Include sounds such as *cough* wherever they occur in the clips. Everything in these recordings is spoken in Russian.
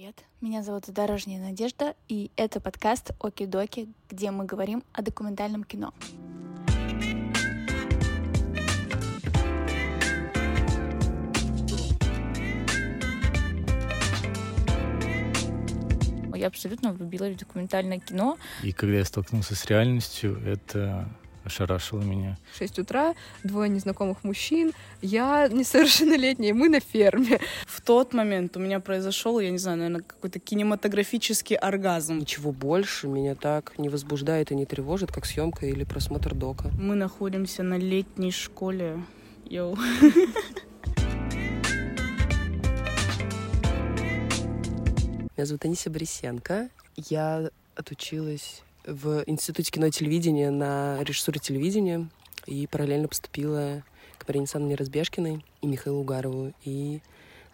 привет! Меня зовут Дорожняя Надежда, и это подкаст Оки-Доки, где мы говорим о документальном кино. Я абсолютно влюбилась в документальное кино. И когда я столкнулся с реальностью, это ошарашило меня. В 6 утра, двое незнакомых мужчин, я несовершеннолетняя, мы на ферме. В тот момент у меня произошел, я не знаю, наверное, какой-то кинематографический оргазм. Ничего больше меня так не возбуждает и не тревожит, как съемка или просмотр дока. Мы находимся на летней школе. Йоу. Меня зовут Анисия Борисенко. Я отучилась в Институте кино и телевидения на режиссуре телевидения и параллельно поступила к Марине Александровне Разбежкиной и Михаилу Угарову и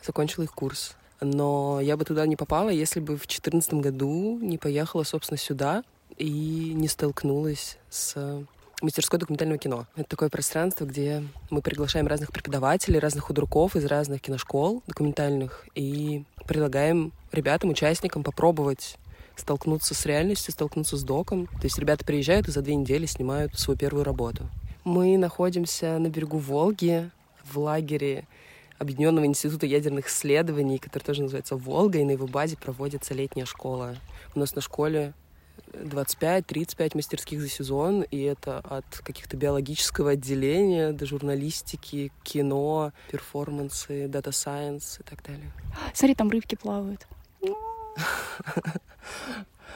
закончила их курс. Но я бы туда не попала, если бы в 2014 году не поехала, собственно, сюда и не столкнулась с мастерской документального кино. Это такое пространство, где мы приглашаем разных преподавателей, разных худруков из разных киношкол документальных и предлагаем ребятам, участникам попробовать столкнуться с реальностью, столкнуться с доком. То есть ребята приезжают и за две недели снимают свою первую работу. Мы находимся на берегу Волги, в лагере Объединенного института ядерных исследований, который тоже называется «Волга», и на его базе проводится летняя школа. У нас на школе 25-35 мастерских за сезон, и это от каких-то биологического отделения до журналистики, кино, перформансы, data science и так далее. Смотри, там рыбки плавают.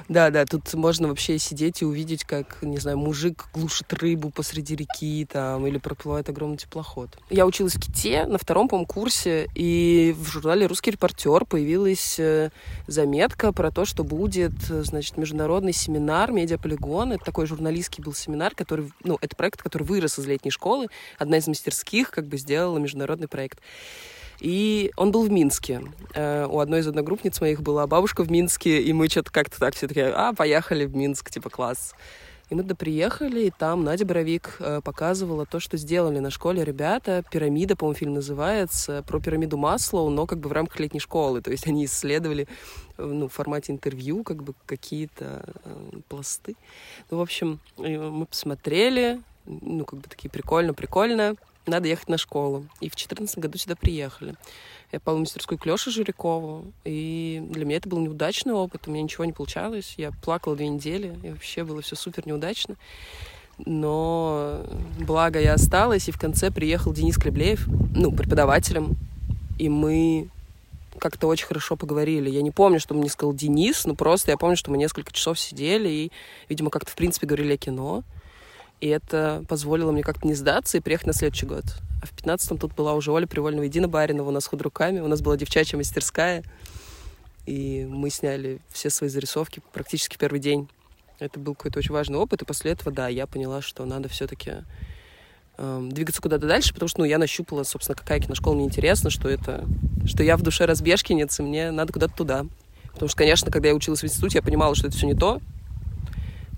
Да, да, тут можно вообще сидеть и увидеть, как, не знаю, мужик глушит рыбу посреди реки там, или проплывает огромный теплоход. Я училась в Ките на втором, по курсе, и в журнале «Русский репортер» появилась э, заметка про то, что будет, значит, международный семинар «Медиаполигон». Это такой журналистский был семинар, который, ну, это проект, который вырос из летней школы. Одна из мастерских как бы сделала международный проект. И он был в Минске. Э, у одной из одногруппниц моих была бабушка в Минске, и мы что-то как-то так все таки а, поехали в Минск, типа, класс. И мы туда приехали, и там Надя Боровик э, показывала то, что сделали на школе ребята. «Пирамида», по-моему, фильм называется, про пирамиду Маслоу, но как бы в рамках летней школы. То есть они исследовали э, ну, в формате интервью как бы какие-то пласты. Ну, в общем, мы посмотрели, ну, как бы такие прикольно, прикольно надо ехать на школу. И в 2014 году сюда приехали. Я попала в мастерскую к Лёше Жирикову, и для меня это был неудачный опыт, у меня ничего не получалось. Я плакала две недели, и вообще было все супер неудачно. Но благо я осталась, и в конце приехал Денис Креблеев, ну, преподавателем, и мы как-то очень хорошо поговорили. Я не помню, что мне сказал Денис, но просто я помню, что мы несколько часов сидели и, видимо, как-то, в принципе, говорили о кино. И это позволило мне как-то не сдаться и приехать на следующий год. А в 15-м тут была уже Оля Привольного и Дина Баринова у нас худруками. У нас была девчачья мастерская. И мы сняли все свои зарисовки практически первый день. Это был какой-то очень важный опыт. И после этого, да, я поняла, что надо все-таки э, эм, двигаться куда-то дальше, потому что, ну, я нащупала, собственно, какая киношкола мне интересна, что это, что я в душе разбежкинец, и мне надо куда-то туда. Потому что, конечно, когда я училась в институте, я понимала, что это все не то,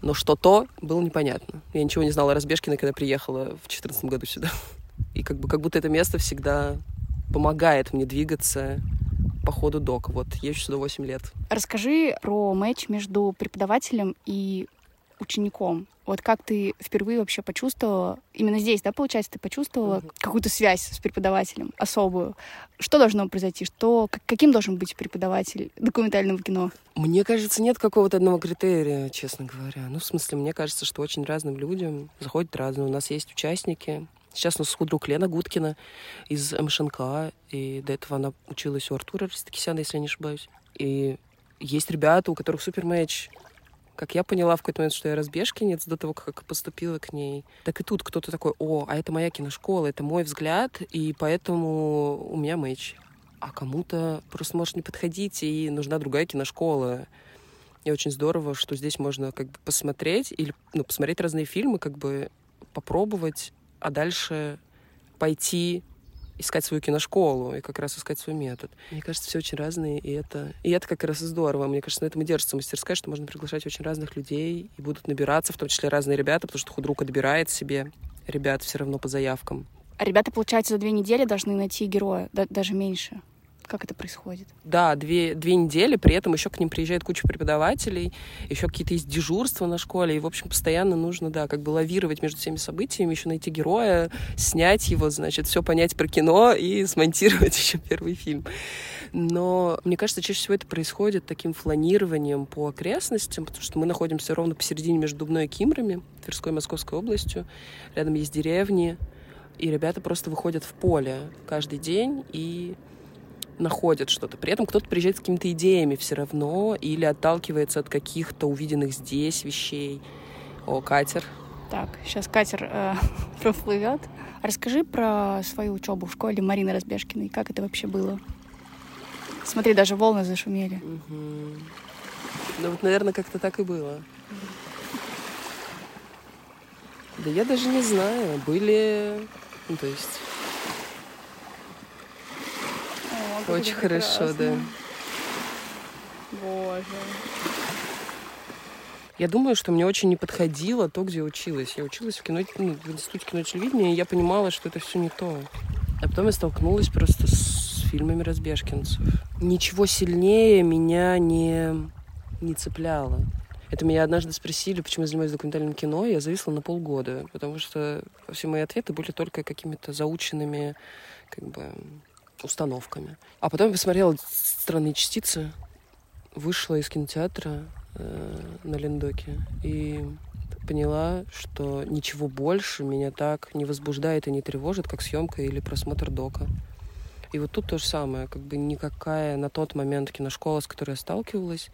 но что то, было непонятно. Я ничего не знала о Разбежкиной, когда приехала в 2014 году сюда. И как, бы, как будто это место всегда помогает мне двигаться по ходу дока. Вот, езжу сюда 8 лет. Расскажи про матч между преподавателем и учеником. Вот как ты впервые вообще почувствовала, именно здесь, да, получается, ты почувствовала uh-huh. какую-то связь с преподавателем особую? Что должно произойти? Что, каким должен быть преподаватель документального кино? Мне кажется, нет какого-то одного критерия, честно говоря. Ну, в смысле, мне кажется, что очень разным людям заходит разные. У нас есть участники, Сейчас у нас худрук Лена Гудкина из МШНК, и до этого она училась у Артура Растакисяна, если я не ошибаюсь. И есть ребята, у которых супер матч как я поняла в какой-то момент, что я разбежкинец до того, как поступила к ней, так и тут кто-то такой, о, а это моя киношкола, это мой взгляд, и поэтому у меня мэч. А кому-то просто может не подходить, и нужна другая киношкола. И очень здорово, что здесь можно как бы посмотреть или ну, посмотреть разные фильмы, как бы попробовать, а дальше пойти искать свою киношколу и как раз искать свой метод. Мне кажется, все очень разные, и это, и это как раз здорово. Мне кажется, на этом и держится мастерская, что можно приглашать очень разных людей, и будут набираться, в том числе разные ребята, потому что худрук отбирает себе ребят все равно по заявкам. А ребята, получается, за две недели должны найти героя, да, даже меньше. Как это происходит? Да, две, две недели, при этом еще к ним приезжает куча преподавателей, еще какие-то есть дежурства на школе, и, в общем, постоянно нужно, да, как бы лавировать между всеми событиями, еще найти героя, снять его, значит, все понять про кино и смонтировать *laughs* еще первый фильм. Но мне кажется, чаще всего это происходит таким фланированием по окрестностям, потому что мы находимся ровно посередине между Дубной и Кимрами, Тверской и Московской областью. Рядом есть деревни, и ребята просто выходят в поле каждый день и находят что-то. При этом кто-то приезжает с какими-то идеями все равно или отталкивается от каких-то увиденных здесь вещей. О, катер. Так, сейчас катер э, *laughs* проплывет. Расскажи про свою учебу в школе Марины Разбежкиной. Как это вообще было? Смотри, даже волны зашумели. Угу. Ну вот, наверное, как-то так и было. Да я даже не знаю. Были... Ну, то есть... О, как Очень хорошо, прекрасно. да. Боже. Я думаю, что мне очень не подходило то, где училась. Я училась в, кино, ну, в институте кино и телевидения, и я понимала, что это все не то. А потом я столкнулась просто с фильмами разбежкинцев. Ничего сильнее меня не, не цепляло. Это меня однажды спросили, почему я занимаюсь документальным кино, и я зависла на полгода, потому что все мои ответы были только какими-то заученными как бы, установками. А потом я посмотрела «Странные частицы», вышла из кинотеатра э, на Лендоке и поняла, что ничего больше меня так не возбуждает и не тревожит, как съемка или просмотр дока. И вот тут то же самое, как бы никакая на тот момент киношкола, с которой я сталкивалась,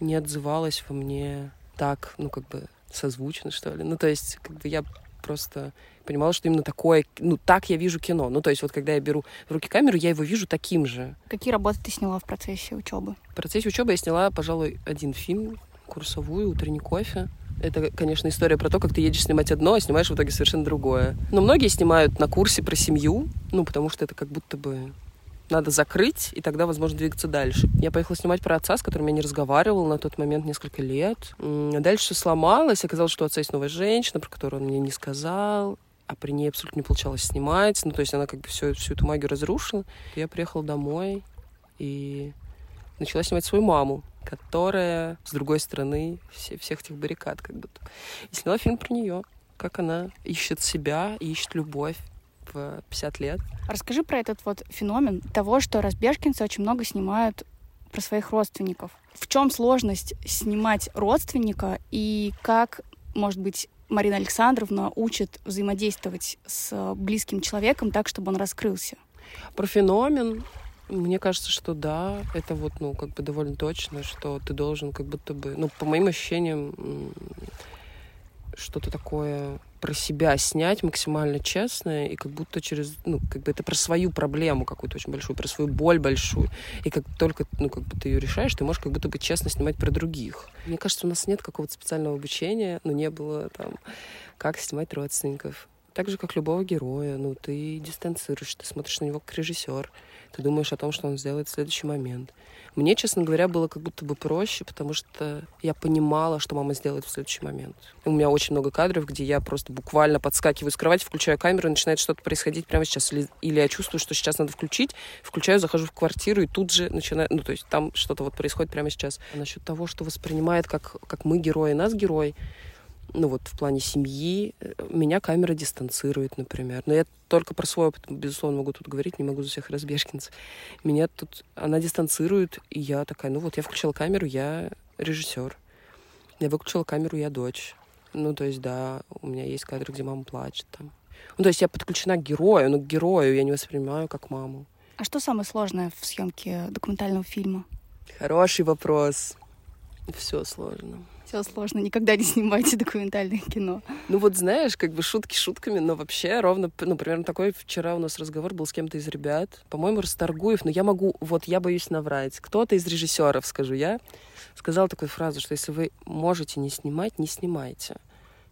не отзывалась во мне так, ну, как бы созвучно, что ли. Ну, то есть, как бы я просто понимала, что именно такое, ну, так я вижу кино. Ну, то есть, вот когда я беру в руки камеру, я его вижу таким же. Какие работы ты сняла в процессе учебы? В процессе учебы я сняла, пожалуй, один фильм, курсовую, утренний кофе. Это, конечно, история про то, как ты едешь снимать одно, а снимаешь в итоге совершенно другое. Но многие снимают на курсе про семью, ну, потому что это как будто бы надо закрыть, и тогда, возможно, двигаться дальше. Я поехала снимать про отца, с которым я не разговаривала на тот момент несколько лет. Дальше все сломалось. Оказалось, что у отца есть новая женщина, про которую он мне не сказал а при ней абсолютно не получалось снимать. Ну, то есть она как бы всю, всю эту магию разрушила. Я приехала домой и начала снимать свою маму, которая с другой стороны все, всех этих баррикад как будто. И сняла фильм про нее, как она ищет себя, ищет любовь в 50 лет. Расскажи про этот вот феномен того, что разбежкинцы очень много снимают про своих родственников. В чем сложность снимать родственника и как, может быть, Марина Александровна учит взаимодействовать с близким человеком так, чтобы он раскрылся? Про феномен мне кажется, что да, это вот, ну, как бы довольно точно, что ты должен как будто бы, ну, по моим ощущениям, что-то такое про себя снять максимально честное, и как будто через, ну, как бы это про свою проблему какую-то очень большую, про свою боль большую. И как только, ну, как бы ты ее решаешь, ты можешь как будто бы честно снимать про других. Мне кажется, у нас нет какого-то специального обучения, но не было там, как снимать родственников. Так же, как любого героя, ну, ты дистанцируешь, ты смотришь на него как режиссер, ты думаешь о том, что он сделает в следующий момент. Мне, честно говоря, было как будто бы проще, потому что я понимала, что мама сделает в следующий момент. У меня очень много кадров, где я просто буквально подскакиваю с кровати, включаю камеру, и начинает что-то происходить прямо сейчас. Или, или я чувствую, что сейчас надо включить, включаю, захожу в квартиру, и тут же начинаю... Ну, то есть там что-то вот происходит прямо сейчас. А насчет того, что воспринимает как, как мы герои, нас герой, ну вот в плане семьи, э, меня камера дистанцирует, например. Но я только про свой опыт, безусловно, могу тут говорить, не могу за всех разбежкинцев. Меня тут, она дистанцирует, и я такая, ну вот я включила камеру, я режиссер. Я выключила камеру, я дочь. Ну, то есть, да, у меня есть кадры, где мама плачет там. Ну, то есть я подключена к герою, но к герою я не воспринимаю как маму. А что самое сложное в съемке документального фильма? Хороший вопрос. Все сложно. Все сложно, никогда не снимайте *laughs* документальное кино. Ну вот знаешь, как бы шутки шутками, но вообще ровно, ну, примерно такой вчера у нас разговор был с кем-то из ребят. По-моему, Расторгуев, но я могу, вот я боюсь наврать. Кто-то из режиссеров, скажу я, сказал такую фразу, что если вы можете не снимать, не снимайте.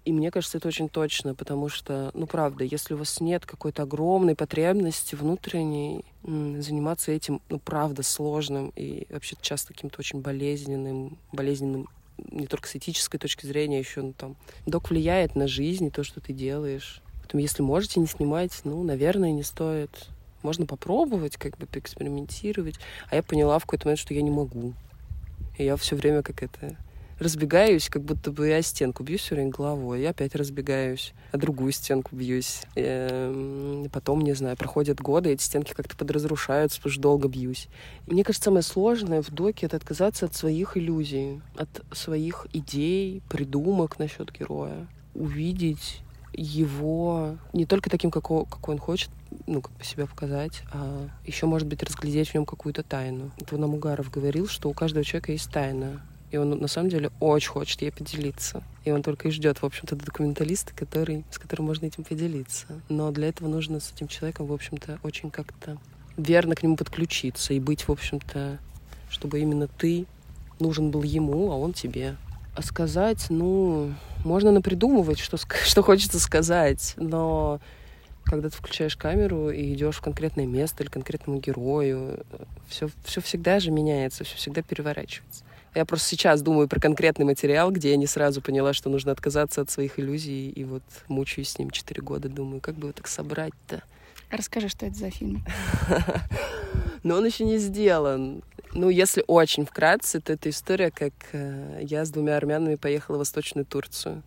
И мне кажется, это очень точно, потому что, ну, правда, если у вас нет какой-то огромной потребности внутренней заниматься этим, ну, правда, сложным и вообще часто каким-то очень болезненным, болезненным не только с этической точки зрения, еще, ну, там, док влияет на жизнь и то, что ты делаешь. Поэтому, если можете не снимать, ну, наверное, не стоит. можно попробовать, как бы поэкспериментировать. А я поняла в какой-то момент, что я не могу. И я все время как это разбегаюсь, как будто бы я стенку бьюсь все время головой. Я опять разбегаюсь, а другую стенку бьюсь. Эм, потом, не знаю, проходят годы, эти стенки как-то подразрушаются, потому что долго бьюсь. И мне кажется, самое сложное в доке — это отказаться от своих иллюзий, от своих идей, придумок насчет героя. Увидеть его не только таким, какой, какой он хочет, ну, как бы себя показать, а еще, может быть, разглядеть в нем какую-то тайну. Это Намугаров говорил, что у каждого человека есть тайна. И он на самом деле очень хочет ей поделиться. И он только и ждет, в общем-то, документалиста, который, с которым можно этим поделиться. Но для этого нужно с этим человеком, в общем-то, очень как-то верно к нему подключиться и быть, в общем-то, чтобы именно ты нужен был ему, а он тебе. А сказать, ну, можно напридумывать, что, *laughs* что хочется сказать, но когда ты включаешь камеру и идешь в конкретное место или конкретному герою, все, все всегда же меняется, все всегда переворачивается. Я просто сейчас думаю про конкретный материал, где я не сразу поняла, что нужно отказаться от своих иллюзий, и вот мучаюсь с ним четыре года, думаю, как бы его так собрать-то. Расскажи, что это за фильм. *laughs* Но он еще не сделан. Ну, если очень вкратце, то это история, как э, я с двумя армянами поехала в Восточную Турцию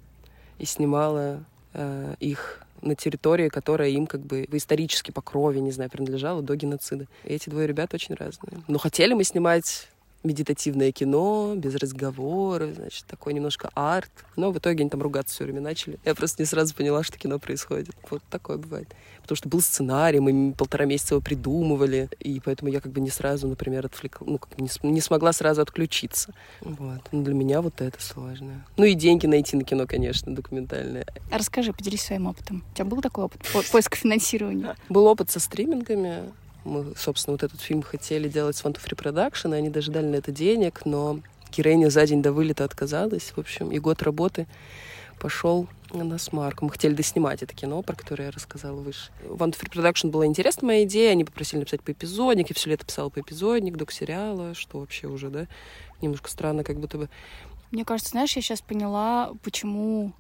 и снимала э, их на территории, которая им как бы исторически по крови, не знаю, принадлежала до геноцида. И эти двое ребят очень разные. Но хотели мы снимать медитативное кино, без разговоров, значит, такой немножко арт. Но в итоге они там ругаться все время начали. Я просто не сразу поняла, что кино происходит. Вот такое бывает. Потому что был сценарий, мы полтора месяца его придумывали, и поэтому я как бы не сразу, например, отвлекла, ну, как бы не, не смогла сразу отключиться. Вот. Но для меня вот это сложное. Ну и деньги найти на кино, конечно, документальное. Расскажи, поделись своим опытом. У тебя был такой опыт по поиска финансирования? Был опыт со стримингами. Мы, собственно, вот этот фильм хотели делать с Free Production, и они даже дали на это денег, но героиня за день до вылета отказалась. В общем, и год работы пошел на смарку. Мы хотели доснимать это кино, про которое я рассказала выше. One Free Production была интересна моя идея. Они попросили написать по эпизодник. Я все лето писала по эпизодник, док сериала, что вообще уже, да, немножко странно, как будто бы. Мне кажется, знаешь, я сейчас поняла, почему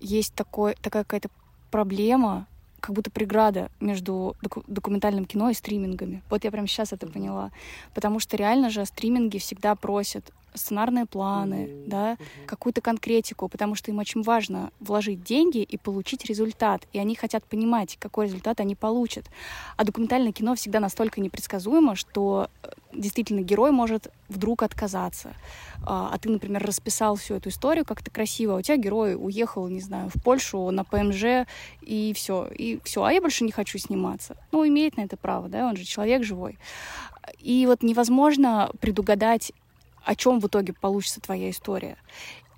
есть такой, такая какая-то проблема как будто преграда между доку- документальным кино и стримингами. Вот я прямо сейчас это поняла. Потому что реально же стриминги всегда просят сценарные планы, mm-hmm. да, какую-то конкретику, потому что им очень важно вложить деньги и получить результат. И они хотят понимать, какой результат они получат. А документальное кино всегда настолько непредсказуемо, что э, действительно герой может вдруг отказаться. А, а ты, например, расписал всю эту историю как-то красиво, а у тебя герой уехал, не знаю, в Польшу на ПМЖ, и все, и все, а я больше не хочу сниматься. Ну, имеет на это право, да, он же человек живой. И вот невозможно предугадать, о чем в итоге получится твоя история.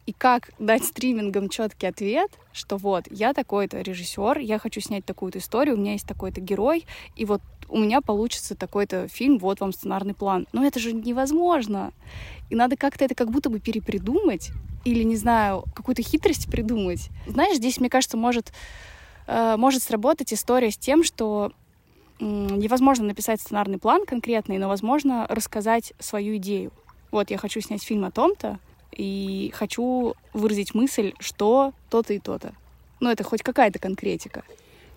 И как дать стримингам четкий ответ, что вот, я такой-то режиссер, я хочу снять такую-то историю, у меня есть такой-то герой, и вот у меня получится такой-то фильм, вот вам сценарный план. Но это же невозможно. И надо как-то это как будто бы перепридумать или, не знаю, какую-то хитрость придумать. Знаешь, здесь, мне кажется, может, э, может сработать история с тем, что невозможно написать сценарный план конкретный, но возможно рассказать свою идею. Вот, я хочу снять фильм о том-то, и хочу выразить мысль, что то-то и то-то. Ну, это хоть какая-то конкретика.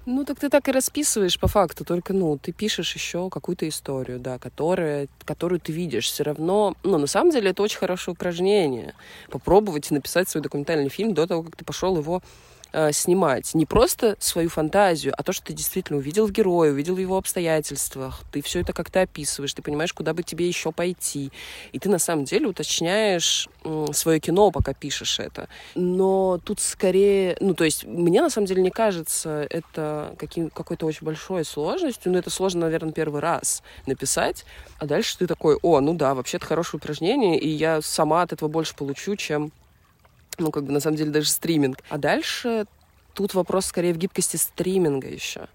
Ну, так ты так и расписываешь по факту, только, ну, ты пишешь еще какую-то историю, да, которая, которую ты видишь. Все равно, ну, на самом деле, это очень хорошее упражнение. Попробовать написать свой документальный фильм до того, как ты пошел его э, снимать не просто свою фантазию, а то, что ты действительно увидел в герое, увидел его обстоятельствах. Ты все это как-то описываешь, ты понимаешь, куда бы тебе еще пойти. И ты на самом деле уточняешь э, свое кино, пока пишешь это. Но тут скорее, ну, то есть мне на самом деле не кажется это какой-то очень большой сложностью. Ну, это сложно, наверное, первый раз написать. А дальше ты такой, о, ну да, вообще это хорошее упражнение, и я сама от этого больше получу, чем ну, как бы, на самом деле, даже стриминг. А дальше тут вопрос скорее в гибкости стриминга еще.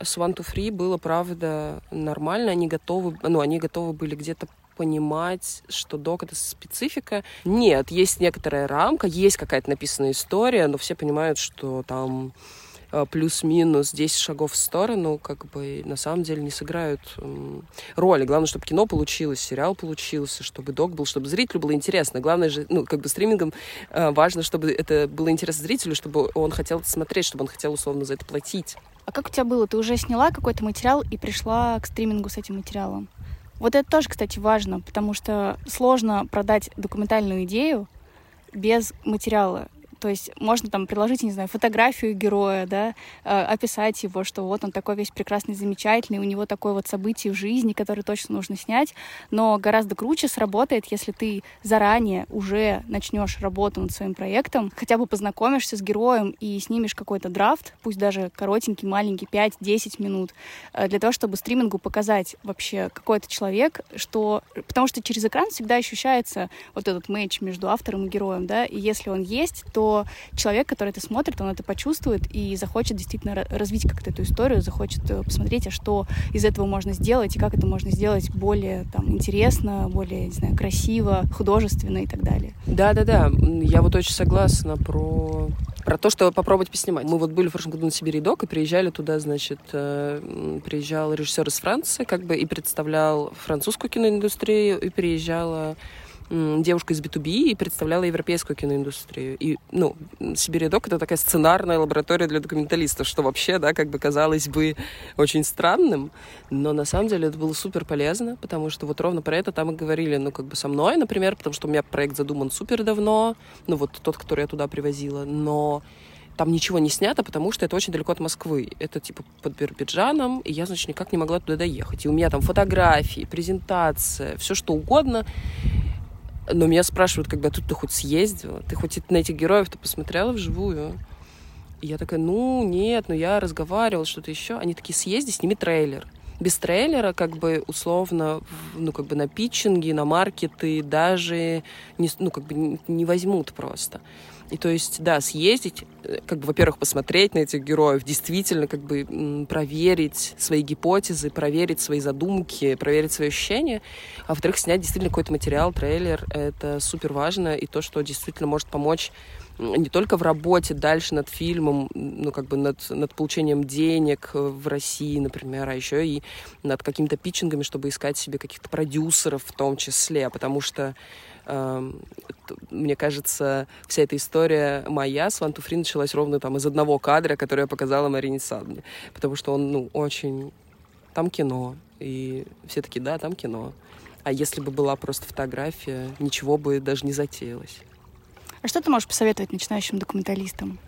С One to Free было, правда, нормально. Они готовы, ну, они готовы были где-то понимать, что док — это специфика. Нет, есть некоторая рамка, есть какая-то написанная история, но все понимают, что там плюс-минус 10 шагов в сторону, как бы на самом деле не сыграют роли. Главное, чтобы кино получилось, сериал получился, чтобы док был, чтобы зрителю было интересно. Главное же, ну, как бы стримингом э, важно, чтобы это было интересно зрителю, чтобы он хотел смотреть, чтобы он хотел условно за это платить. А как у тебя было? Ты уже сняла какой-то материал и пришла к стримингу с этим материалом? Вот это тоже, кстати, важно, потому что сложно продать документальную идею без материала. То есть можно там приложить, не знаю, фотографию героя, да, э, описать его, что вот он такой весь прекрасный, замечательный, у него такое вот событие в жизни, которое точно нужно снять. Но гораздо круче сработает, если ты заранее уже начнешь работу над своим проектом, хотя бы познакомишься с героем и снимешь какой-то драфт, пусть даже коротенький, маленький, 5-10 минут, э, для того, чтобы стримингу показать вообще какой то человек, что... Потому что через экран всегда ощущается вот этот матч между автором и героем, да, и если он есть, то человек, который это смотрит, он это почувствует и захочет действительно развить как-то эту историю, захочет э, посмотреть, а что из этого можно сделать и как это можно сделать более там, интересно, более, не знаю, красиво, художественно и так далее. Да-да-да, я вот очень согласна про про то, что попробовать поснимать. Мы вот были в прошлом году на Сибири Док и приезжали туда, значит, э, приезжал режиссер из Франции, как бы, и представлял французскую киноиндустрию, и приезжала девушка из B2B и представляла европейскую киноиндустрию. И, ну, Сибирия Док — это такая сценарная лаборатория для документалистов, что вообще, да, как бы казалось бы очень странным, но на самом деле это было супер полезно, потому что вот ровно про это там и говорили, ну, как бы со мной, например, потому что у меня проект задуман супер давно, ну, вот тот, который я туда привозила, но там ничего не снято, потому что это очень далеко от Москвы. Это типа под Биробиджаном, и я, значит, никак не могла туда доехать. И у меня там фотографии, презентация, все что угодно. Но меня спрашивают, когда тут ты хоть съездила, ты хоть на этих героев-то посмотрела вживую? И я такая, ну, нет, ну я разговаривала, что-то еще. Они такие, съезди, сними трейлер. Без трейлера, как бы, условно, ну, как бы на питчинге, на маркеты даже, не, ну, как бы не возьмут просто. И то есть, да, съездить, э, как бы, во-первых, посмотреть на этих героев, действительно, как бы, проверить свои гипотезы, проверить свои задумки, проверить свои ощущения. А во-вторых, снять действительно какой-то материал, трейлер, это супер важно, и то, что действительно может помочь не только в работе дальше над фильмом, ну, как бы над, над получением денег в России, например, а еще и над какими-то питчингами, чтобы искать себе каких-то продюсеров в том числе, потому что мне кажется, вся эта история моя с Ван Туфри началась ровно там из одного кадра, который я показала Марине Садне. Потому что он, ну, очень... Там кино. И все таки да, там кино. А если бы была просто фотография, ничего бы даже не затеялось. А что ты можешь посоветовать начинающим документалистам?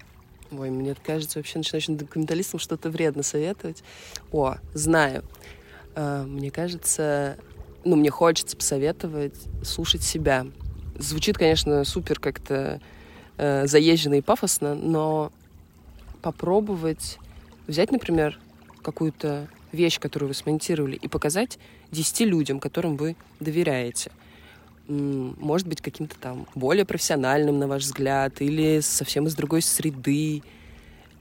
Ой, мне кажется, вообще начинающим документалистам что-то вредно советовать. О, знаю. А, мне кажется, ну, мне хочется посоветовать слушать себя. Звучит, конечно, супер как-то э, заезженно и пафосно, но попробовать взять, например, какую-то вещь, которую вы смонтировали, и показать 10 людям, которым вы доверяете. Может быть, каким-то там более профессиональным, на ваш взгляд, или совсем из другой среды,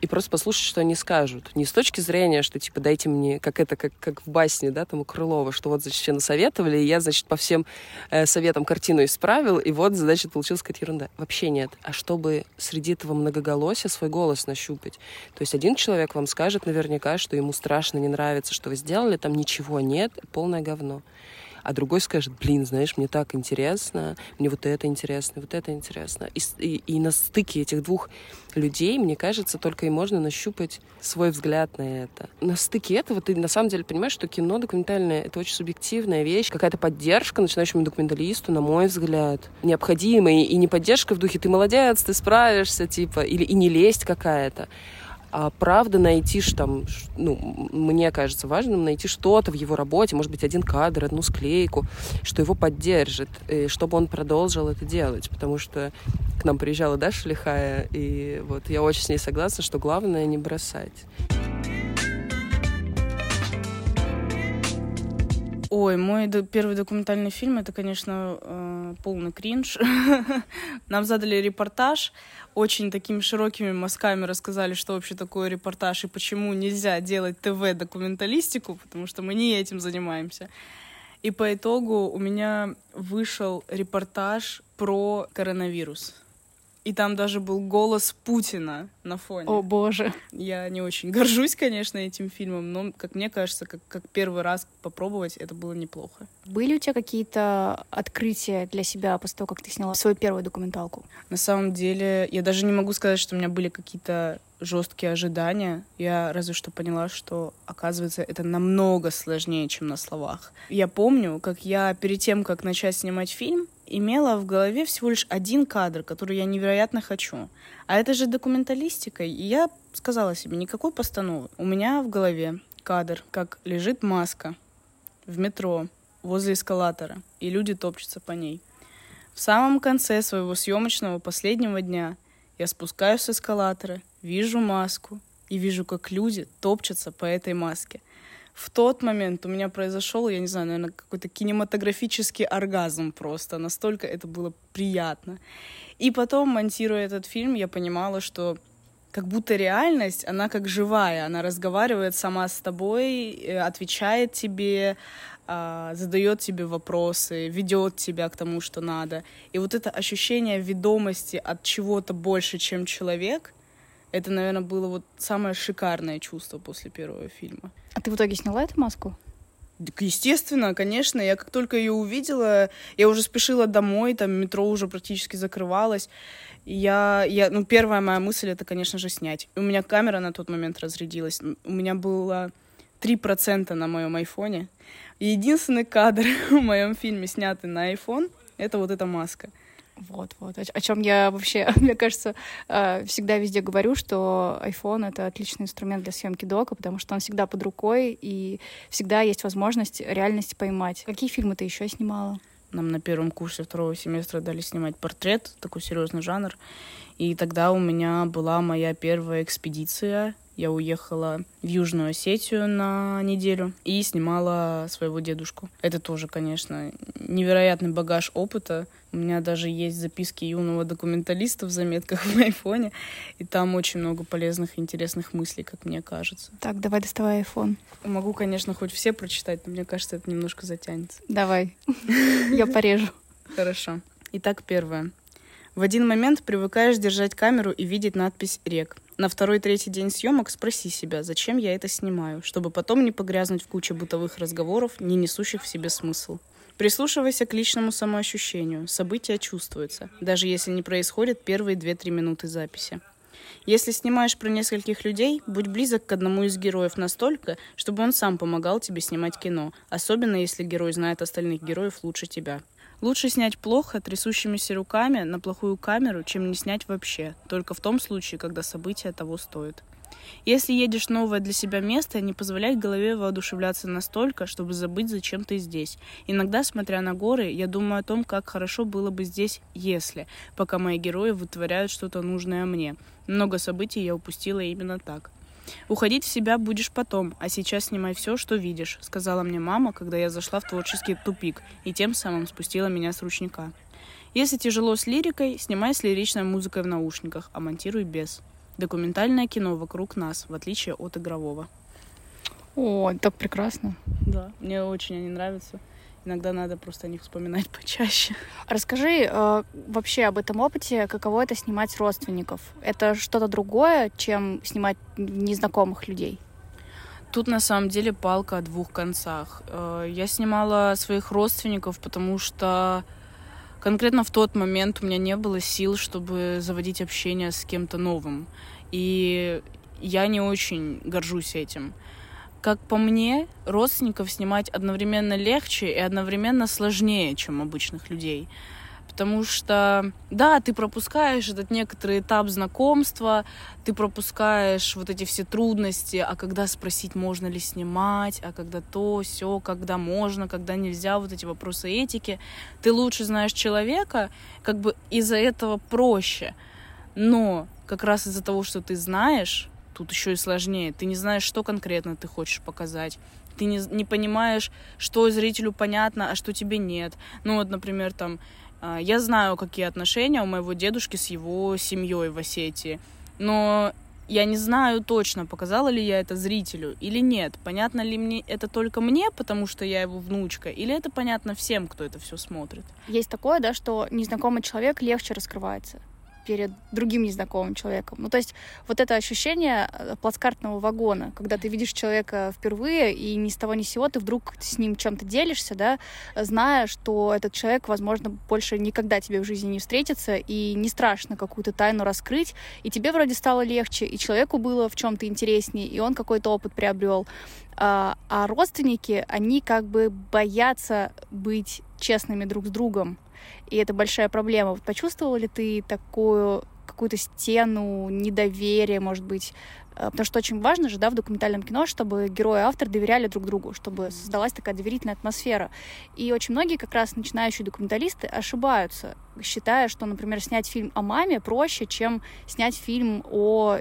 и просто послушать, что они скажут. Не с точки зрения, что, типа, дайте мне, как это, как, как в басне, да, там у Крылова, что вот, значит, все насоветовали, и я, значит, по всем э, советам картину исправил, и вот, значит, получилась какая-то ерунда. Вообще нет. А чтобы среди этого многоголосия свой голос нащупать. То есть один человек вам скажет наверняка, что ему страшно, не нравится, что вы сделали, там ничего нет, полное говно а другой скажет, блин, знаешь, мне так интересно, мне вот это интересно, вот это интересно. И, и, и на стыке этих двух людей, мне кажется, только и можно нащупать свой взгляд на это. На стыке этого ты на самом деле понимаешь, что кино документальное — это очень субъективная вещь, какая-то поддержка начинающему документалисту, на мой взгляд, необходимая, и не поддержка в духе «ты молодец, ты справишься», типа, или и не лезть какая-то, а правда найти, там, ну, мне кажется важным найти что-то в его работе, может быть, один кадр, одну склейку, что его поддержит, и чтобы он продолжил это делать, потому что к нам приезжала Даша Лихая, и вот я очень с ней согласна, что главное не бросать. Ой, мой первый документальный фильм это, конечно, э, полный кринж. *laughs* Нам задали репортаж, очень такими широкими мазками рассказали, что вообще такое репортаж и почему нельзя делать ТВ-документалистику, потому что мы не этим занимаемся. И по итогу у меня вышел репортаж про коронавирус. И там даже был голос Путина на фоне. О, боже. Я не очень горжусь, конечно, этим фильмом, но, как мне кажется, как, как первый раз попробовать, это было неплохо. Были у тебя какие-то открытия для себя после того, как ты сняла свою первую документалку? На самом деле, я даже не могу сказать, что у меня были какие-то жесткие ожидания. Я разве что поняла, что, оказывается, это намного сложнее, чем на словах. Я помню, как я перед тем, как начать снимать фильм, имела в голове всего лишь один кадр, который я невероятно хочу. А это же документалистика. И я сказала себе, никакой постановы. У меня в голове кадр, как лежит маска в метро возле эскалатора, и люди топчутся по ней. В самом конце своего съемочного последнего дня я спускаюсь с эскалатора, вижу маску и вижу, как люди топчутся по этой маске. В тот момент у меня произошел, я не знаю, наверное, какой-то кинематографический оргазм просто. Настолько это было приятно. И потом, монтируя этот фильм, я понимала, что как будто реальность, она как живая, она разговаривает сама с тобой, э, отвечает тебе, а, задает тебе вопросы, ведет тебя к тому, что надо. И вот это ощущение ведомости от чего-то больше, чем человек, это, наверное, было вот самое шикарное чувство после первого фильма. А ты в итоге сняла эту маску? Естественно, конечно. Я как только ее увидела, я уже спешила домой, там метро уже практически закрывалось. Я, я, ну, первая моя мысль это, конечно же, снять. У меня камера на тот момент разрядилась. У меня было 3% на моем айфоне. Единственный кадр *laughs* в моем фильме, снятый на iPhone, это вот эта маска. Вот, вот. О, чем я вообще, *laughs* мне кажется, э, всегда везде говорю, что iPhone — это отличный инструмент для съемки дока, потому что он всегда под рукой, и всегда есть возможность реальность поймать. Какие фильмы ты еще снимала? Нам на первом курсе второго семестра дали снимать портрет, такой серьезный жанр. И тогда у меня была моя первая экспедиция я уехала в Южную Осетию на неделю и снимала своего дедушку. Это тоже, конечно, невероятный багаж опыта. У меня даже есть записки юного документалиста в заметках в айфоне, и там очень много полезных и интересных мыслей, как мне кажется. Так, давай доставай айфон. Могу, конечно, хоть все прочитать, но мне кажется, это немножко затянется. Давай, *laughs* я порежу. Хорошо. Итак, первое. В один момент привыкаешь держать камеру и видеть надпись «Рек». На второй-третий день съемок спроси себя, зачем я это снимаю, чтобы потом не погрязнуть в куче бытовых разговоров, не несущих в себе смысл. Прислушивайся к личному самоощущению. События чувствуются, даже если не происходят первые 2-3 минуты записи. Если снимаешь про нескольких людей, будь близок к одному из героев настолько, чтобы он сам помогал тебе снимать кино, особенно если герой знает остальных героев лучше тебя. Лучше снять плохо, трясущимися руками, на плохую камеру, чем не снять вообще, только в том случае, когда события того стоят. Если едешь в новое для себя место, не позволяй голове воодушевляться настолько, чтобы забыть, зачем ты здесь. Иногда, смотря на горы, я думаю о том, как хорошо было бы здесь, если, пока мои герои вытворяют что-то нужное мне. Много событий я упустила именно так. Уходить в себя будешь потом, а сейчас снимай все, что видишь, сказала мне мама, когда я зашла в творческий тупик и тем самым спустила меня с ручника. Если тяжело с лирикой, снимай с лиричной музыкой в наушниках, а монтируй без. Документальное кино вокруг нас, в отличие от игрового. О, так прекрасно. Да, мне очень они нравятся. Иногда надо просто о них вспоминать *laughs* почаще. Расскажи э, вообще об этом опыте, каково это снимать родственников. Это что-то другое, чем снимать незнакомых людей? Тут на самом деле палка о двух концах. Э, я снимала своих родственников, потому что конкретно в тот момент у меня не было сил, чтобы заводить общение с кем-то новым. И я не очень горжусь этим. Как по мне, родственников снимать одновременно легче и одновременно сложнее, чем обычных людей. Потому что, да, ты пропускаешь этот некоторый этап знакомства, ты пропускаешь вот эти все трудности, а когда спросить, можно ли снимать, а когда то, все, когда можно, когда нельзя, вот эти вопросы этики. Ты лучше знаешь человека, как бы из-за этого проще. Но как раз из-за того, что ты знаешь, тут еще и сложнее. Ты не знаешь, что конкретно ты хочешь показать. Ты не, не понимаешь, что зрителю понятно, а что тебе нет. Ну вот, например, там, э, я знаю, какие отношения у моего дедушки с его семьей в Осетии, но я не знаю точно, показала ли я это зрителю или нет. Понятно ли мне это только мне, потому что я его внучка, или это понятно всем, кто это все смотрит. Есть такое, да, что незнакомый человек легче раскрывается. Перед другим незнакомым человеком. Ну, то есть вот это ощущение э, плацкартного вагона, когда ты видишь человека впервые, и ни с того ни с сего ты вдруг с ним чем-то делишься, да, зная, что этот человек, возможно, больше никогда тебе в жизни не встретится, и не страшно какую-то тайну раскрыть, и тебе вроде стало легче, и человеку было в чем-то интереснее, и он какой-то опыт приобрел. А, а родственники, они как бы боятся быть честными друг с другом. И это большая проблема. Вот почувствовала ли ты такую какую-то стену недоверия, может быть, э, Потому что очень важно же, да, в документальном кино, чтобы герой и автор доверяли друг другу, чтобы создалась такая доверительная атмосфера. И очень многие как раз начинающие документалисты ошибаются, считая, что, например, снять фильм о маме проще, чем снять фильм о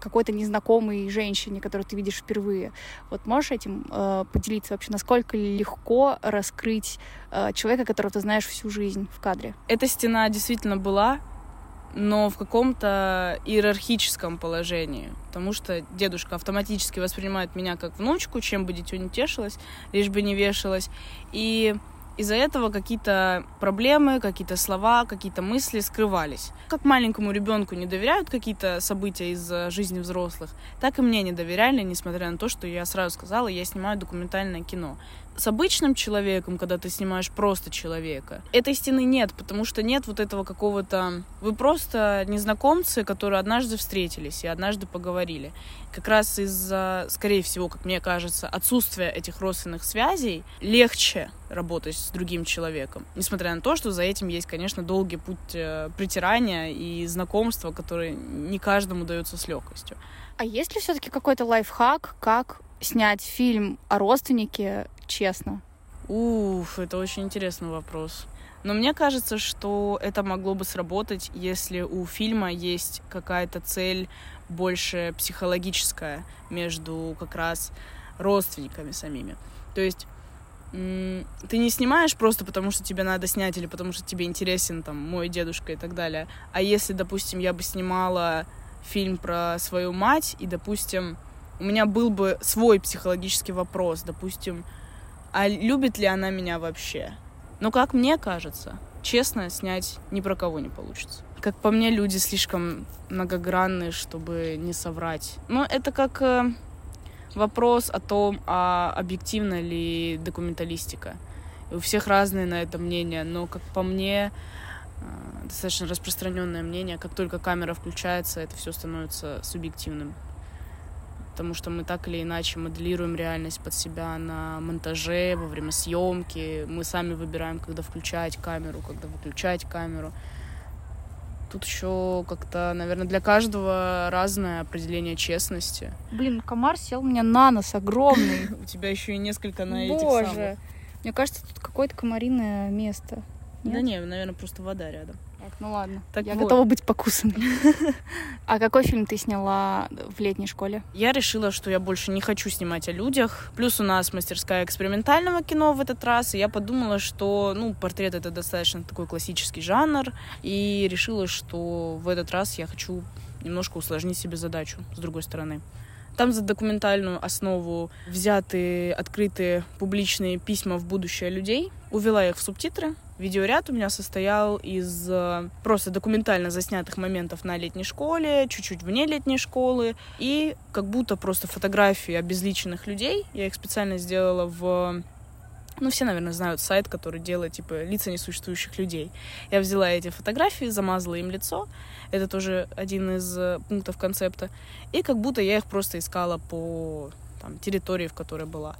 какой-то незнакомой женщине, которую ты видишь впервые. Вот можешь этим э, поделиться вообще, насколько легко раскрыть э, человека, которого ты знаешь всю жизнь в кадре? Эта стена действительно была, но в каком-то иерархическом положении, потому что дедушка автоматически воспринимает меня как внучку, чем бы дитё не тешилось, лишь бы не вешалось. И из-за этого какие-то проблемы, какие-то слова, какие-то мысли скрывались. Как маленькому ребенку не доверяют какие-то события из жизни взрослых, так и мне не доверяли, несмотря на то, что я сразу сказала, я снимаю документальное кино с обычным человеком, когда ты снимаешь просто человека, этой стены нет, потому что нет вот этого какого-то... Вы просто незнакомцы, которые однажды встретились и однажды поговорили. Как раз из-за, скорее всего, как мне кажется, отсутствия этих родственных связей легче работать с другим человеком. Несмотря на то, что за этим есть, конечно, долгий путь э, притирания и знакомства, которые не каждому даются с легкостью. А есть ли все-таки какой-то лайфхак, как снять фильм о родственнике честно? Уф, это очень интересный вопрос. Но мне кажется, что это могло бы сработать, если у фильма есть какая-то цель больше психологическая между как раз родственниками самими. То есть ты не снимаешь просто потому, что тебе надо снять или потому, что тебе интересен там мой дедушка и так далее. А если, допустим, я бы снимала фильм про свою мать, и, допустим, у меня был бы свой психологический вопрос, допустим, а любит ли она меня вообще? Но как мне кажется, честно снять ни про кого не получится. Как по мне, люди слишком многогранные, чтобы не соврать. Но это как э, вопрос о том, а объективна ли документалистика. И у всех разные на это мнения, но как по мне, э, достаточно распространенное мнение, как только камера включается, это все становится субъективным потому что мы так или иначе моделируем реальность под себя на монтаже, во время съемки. Мы сами выбираем, когда включать камеру, когда выключать камеру. Тут еще как-то, наверное, для каждого разное определение честности. Блин, комар сел мне на нос огромный. *laughs* У тебя еще и несколько на этих Боже. Мне кажется, тут какое-то комариное место. Да не, наверное, просто вода рядом. Так, ну ладно. Так я вот. готова быть покусанной. *laughs* А какой фильм ты сняла в летней школе? Я решила, что я больше не хочу снимать о людях. Плюс у нас мастерская экспериментального кино в этот раз. И я подумала, что, ну, портрет это достаточно такой классический жанр. И решила, что в этот раз я хочу немножко усложнить себе задачу с другой стороны. Там за документальную основу взяты открытые публичные письма в будущее людей. Увела их в субтитры. Видеоряд у меня состоял из э, просто документально заснятых моментов на летней школе, чуть-чуть вне летней школы, и как будто просто фотографии обезличенных людей. Я их специально сделала в ну, все, наверное, знают сайт, который делает, типа, лица несуществующих людей. Я взяла эти фотографии, замазала им лицо. Это тоже один из э, пунктов концепта. И как будто я их просто искала по там, территории, в которой была.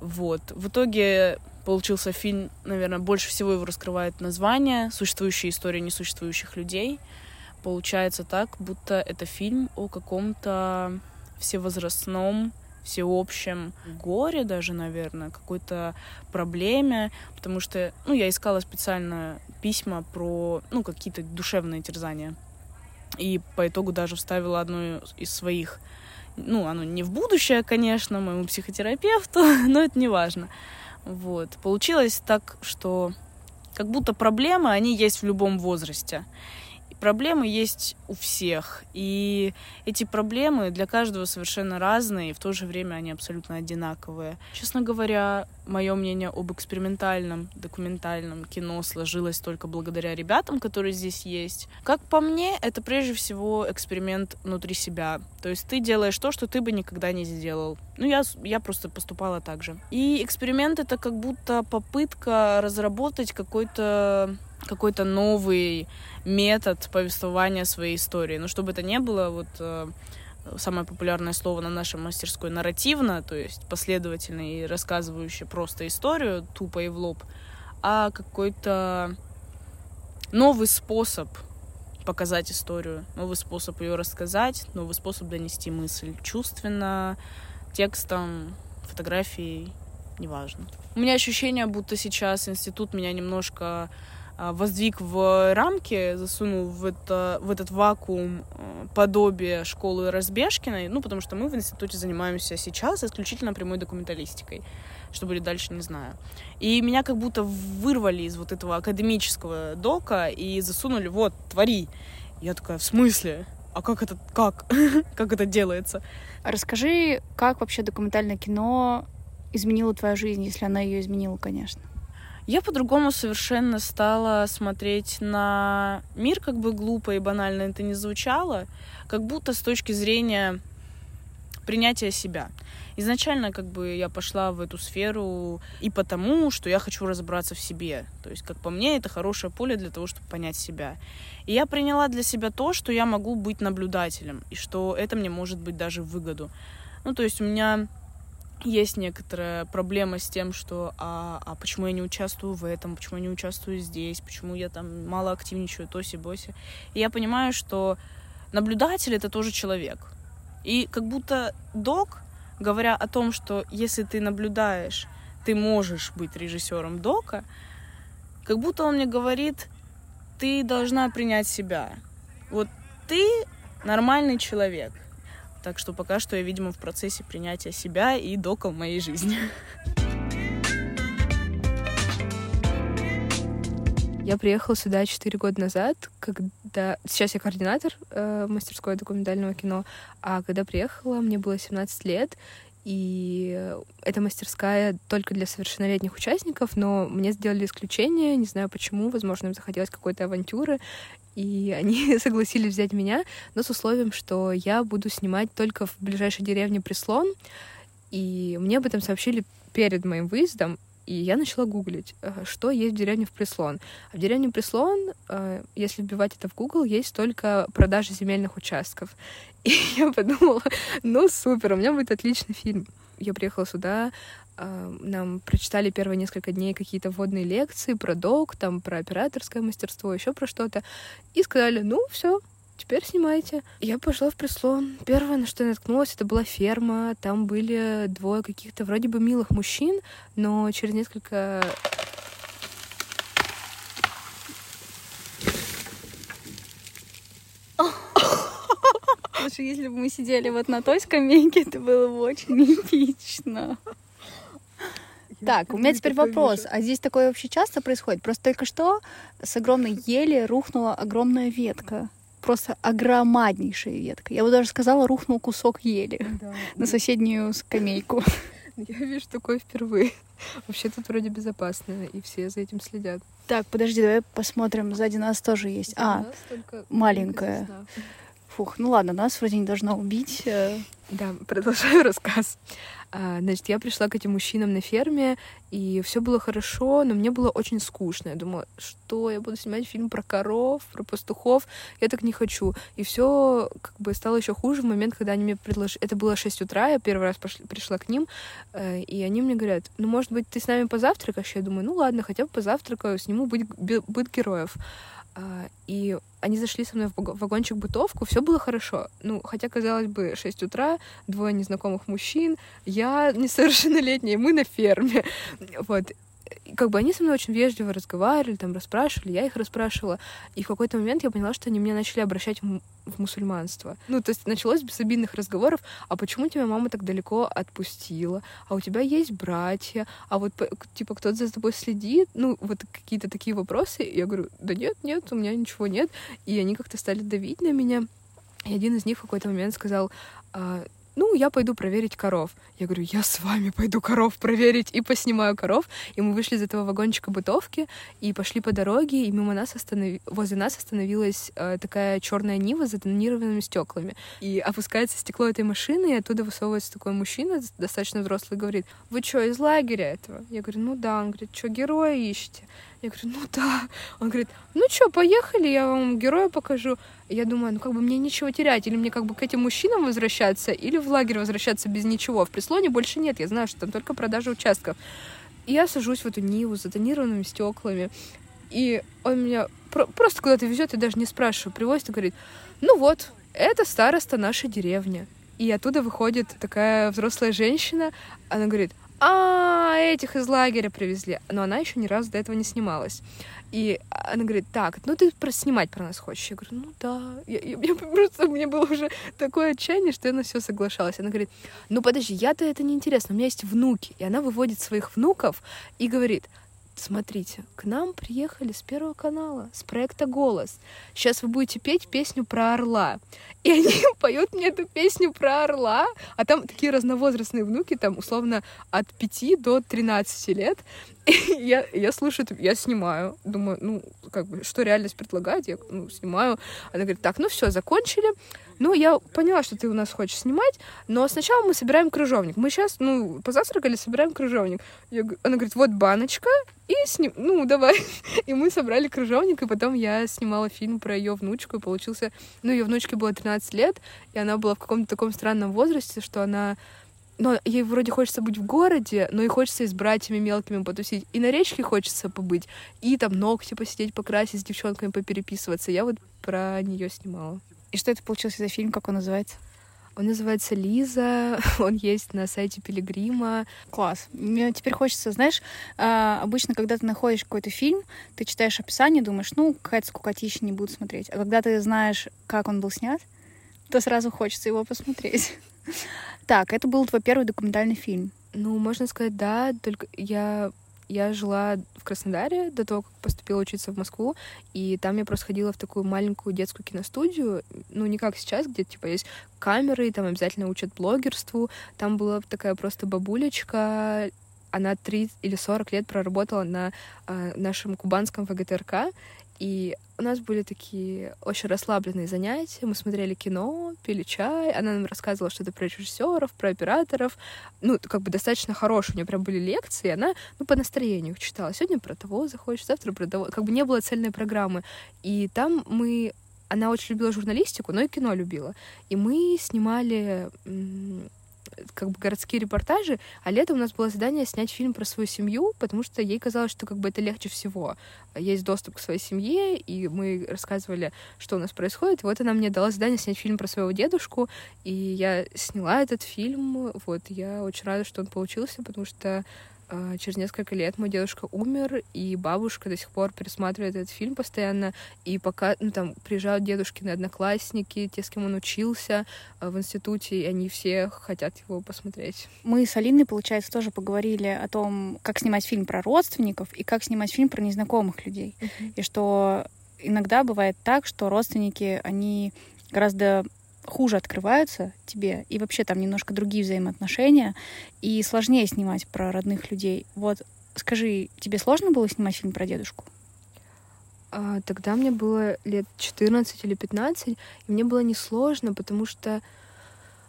Вот. В итоге получился фильм, наверное, больше всего его раскрывает название «Существующая история несуществующих людей». Получается так, будто это фильм о каком-то всевозрастном всеобщем горе даже, наверное, какой-то проблеме, потому что, ну, я искала специально письма про, ну, какие-то душевные терзания. И по итогу даже вставила одну из своих, ну, оно не в будущее, конечно, моему психотерапевту, *laughs* но это не важно. Вот. Получилось так, что как будто проблемы, они есть в любом возрасте. Проблемы есть у всех, и эти проблемы для каждого совершенно разные, и в то же время они абсолютно одинаковые. Честно говоря, мое мнение об экспериментальном документальном кино сложилось только благодаря ребятам, которые здесь есть. Как по мне, это прежде всего эксперимент внутри себя. То есть ты делаешь то, что ты бы никогда не сделал. Ну, я, я просто поступала так же. И эксперимент — это как будто попытка разработать какой-то какой-то новый метод повествования своей истории. Но чтобы это не было вот э, самое популярное слово на нашей мастерской нарративно, то есть последовательно и рассказывающий просто историю тупо и в лоб, а какой-то новый способ показать историю, новый способ ее рассказать, новый способ донести мысль чувственно, текстом, фотографией, неважно. У меня ощущение, будто сейчас институт меня немножко воздвиг в рамки, засунул в, это, в этот вакуум а, подобие школы Разбежкиной, ну, потому что мы в институте занимаемся сейчас исключительно прямой документалистикой. Что будет дальше, не знаю. И меня как будто вырвали из вот этого академического дока и засунули, вот, твори. Я такая, в смысле? А как это, как? *laughs* как это делается? Расскажи, как вообще документальное кино изменило твою жизнь, если она ее изменила, конечно. Я по-другому совершенно стала смотреть на мир, как бы глупо и банально это не звучало, как будто с точки зрения принятия себя. Изначально как бы я пошла в эту сферу и потому, что я хочу разобраться в себе. То есть, как по мне, это хорошее поле для того, чтобы понять себя. И я приняла для себя то, что я могу быть наблюдателем, и что это мне может быть даже в выгоду. Ну, то есть у меня есть некоторая проблема с тем, что а, а почему я не участвую в этом, почему я не участвую здесь, почему я там мало активничаю, тоси-боси. И я понимаю, что наблюдатель — это тоже человек. И как будто док, говоря о том, что если ты наблюдаешь, ты можешь быть режиссером дока, как будто он мне говорит, ты должна принять себя. Вот ты нормальный человек — так что пока что я, видимо, в процессе принятия себя и дока в моей жизни. Я приехала сюда четыре года назад, когда... Сейчас я координатор э, мастерской документального кино, а когда приехала, мне было 17 лет, и эта мастерская только для совершеннолетних участников, но мне сделали исключение, не знаю почему, возможно, им захотелось какой-то авантюры, и они *laughs* согласились взять меня, но с условием, что я буду снимать только в ближайшей деревне Преслон, и мне об этом сообщили перед моим выездом, и я начала гуглить, э, что есть в деревне в Преслон. А в деревне Преслон, э, если вбивать это в Google, есть только продажи земельных участков. *laughs* И я подумала, *laughs* ну супер, у меня будет отличный фильм. Я приехала сюда, нам прочитали первые несколько дней какие-то вводные лекции про док, там про операторское мастерство, еще про что-то, и сказали, ну все, теперь снимайте. Я пошла в прислон. Первое, на что я наткнулась, это была ферма. Там были двое каких-то вроде бы милых мужчин, но через несколько Слушай, если бы мы сидели вот на той скамейке, это было бы очень *laughs* эпично. Так, у меня теперь вопрос. А здесь такое вообще часто происходит? Просто только что с огромной ели рухнула огромная ветка. Просто огромаднейшая ветка. Я бы даже сказала, рухнул кусок ели да, на соседнюю скамейку. *laughs* Я вижу такое впервые. Вообще тут вроде безопасно, и все за этим следят. Так, подожди, давай посмотрим. Сзади нас тоже есть. а, маленькая. Фух, ну ладно, нас вроде не должно убить. Э. Да, продолжаю рассказ. А, значит, я пришла к этим мужчинам на ферме, и все было хорошо, но мне было очень скучно. Я думала, что я буду снимать фильм про коров, про пастухов. Я так не хочу. И все как бы стало еще хуже в момент, когда они мне предложили. Это было 6 утра, я первый раз пошли, пришла к ним, э, и они мне говорят: ну, может быть, ты с нами позавтракаешь? Я думаю, ну ладно, хотя бы позавтракаю, сниму быт, быт героев. А, и они зашли со мной в вагончик бытовку, все было хорошо. Ну, хотя, казалось бы, 6 утра, двое незнакомых мужчин, я несовершеннолетняя, мы на ферме. *laughs* Вот. Как бы они со мной очень вежливо разговаривали, там расспрашивали, я их расспрашивала. И в какой-то момент я поняла, что они меня начали обращать в, в мусульманство. Ну, то есть началось без обидных разговоров, а почему тебя мама так далеко отпустила? А у тебя есть братья? А вот, типа, кто-то за тобой следит? Ну, вот какие-то такие вопросы. И я говорю, да нет, нет, у меня ничего нет. И они как-то стали давить на меня. И один из них в какой-то момент сказал, «А, ну, я пойду проверить коров. Я говорю, я с вами пойду коров проверить и поснимаю коров. И мы вышли из этого вагончика бытовки и пошли по дороге, и мимо нас останов... возле нас остановилась э, такая черная нива с затонированными стеклами. И опускается стекло этой машины, и оттуда высовывается такой мужчина, достаточно взрослый, говорит, вы что, из лагеря этого? Я говорю, ну да. Он говорит, что, героя ищете? Я говорю, ну да. Он говорит, ну что, поехали, я вам героя покажу. Я думаю, ну как бы мне нечего терять, или мне как бы к этим мужчинам возвращаться, или в лагерь возвращаться без ничего. В Преслоне больше нет, я знаю, что там только продажа участков. И я сажусь в эту Ниву с затонированными стеклами, и он меня про- просто куда-то везет, и даже не спрашиваю, привозит и говорит, ну вот, это староста нашей деревни. И оттуда выходит такая взрослая женщина, она говорит, а, этих из лагеря привезли. Но она еще ни разу до этого не снималась. И она говорит, так, ну ты просто снимать про нас хочешь? Я говорю, ну да. Я, я, я просто, меня было уже такое отчаяние, что я на все соглашалась. Она говорит, ну подожди, я-то это не интересно, у меня есть внуки. И она выводит своих внуков и говорит, смотрите, к нам приехали с Первого канала, с проекта «Голос». Сейчас вы будете петь песню про орла. И они *laughs* поют мне эту песню про орла, а там такие разновозрастные внуки, там условно от 5 до 13 лет. *laughs* И я, я слушаю, я снимаю, думаю, ну, как бы, что реальность предлагает, я ну, снимаю. Она говорит, так, ну все, закончили. Ну, я поняла, что ты у нас хочешь снимать, но сначала мы собираем крыжовник. Мы сейчас, ну, позавтракали, собираем крыжовник. Я, она говорит, вот баночка, и сним... ну, давай. *laughs* и мы собрали крыжовник, и потом я снимала фильм про ее внучку, и получился... Ну, ее внучке было 13 лет, и она была в каком-то таком странном возрасте, что она но ей вроде хочется быть в городе, но и хочется и с братьями мелкими потусить. И на речке хочется побыть, и там ногти посидеть, покрасить, с девчонками попереписываться. Я вот про нее снимала. И что это получился за фильм, как он называется? Он называется Лиза, *laughs* он есть на сайте Пилигрима. Класс. Мне теперь хочется, знаешь, а, обычно, когда ты находишь какой-то фильм, ты читаешь описание, думаешь, ну, какая-то скукотища, не буду смотреть. А когда ты знаешь, как он был снят, то сразу хочется его посмотреть. *laughs* Так, это был твой первый документальный фильм. Ну, можно сказать, да, только я я жила в Краснодаре до того, как поступила учиться в Москву, и там я просто ходила в такую маленькую детскую киностудию, ну, не как сейчас, где, типа, есть камеры, там обязательно учат блогерству. Там была такая просто бабулечка, она 30 или 40 лет проработала на э, нашем кубанском ВГТРК, и у нас были такие очень расслабленные занятия. Мы смотрели кино, пили чай. Она нам рассказывала что-то про режиссеров, про операторов. Ну, как бы достаточно хорошие. У нее прям были лекции. Она, ну, по настроению читала. Сегодня про того захочешь, завтра про того. Как бы не было цельной программы. И там мы она очень любила журналистику, но и кино любила. И мы снимали как бы городские репортажи, а летом у нас было задание снять фильм про свою семью, потому что ей казалось, что как бы это легче всего. Есть доступ к своей семье, и мы рассказывали, что у нас происходит. Вот она мне дала задание снять фильм про своего дедушку, и я сняла этот фильм. Вот, я очень рада, что он получился, потому что через несколько лет мой дедушка умер, и бабушка до сих пор пересматривает этот фильм постоянно, и пока, ну, там, приезжают дедушкины одноклассники, те, с кем он учился а, в институте, и они все хотят его посмотреть. Мы с Алиной, получается, тоже поговорили о том, как снимать фильм про родственников и как снимать фильм про незнакомых людей. Uh-huh. И что иногда бывает так, что родственники, они гораздо хуже открываются тебе, и вообще там немножко другие взаимоотношения, и сложнее снимать про родных людей. Вот скажи, тебе сложно было снимать фильм про дедушку? А, тогда мне было лет 14 или 15, и мне было несложно, потому что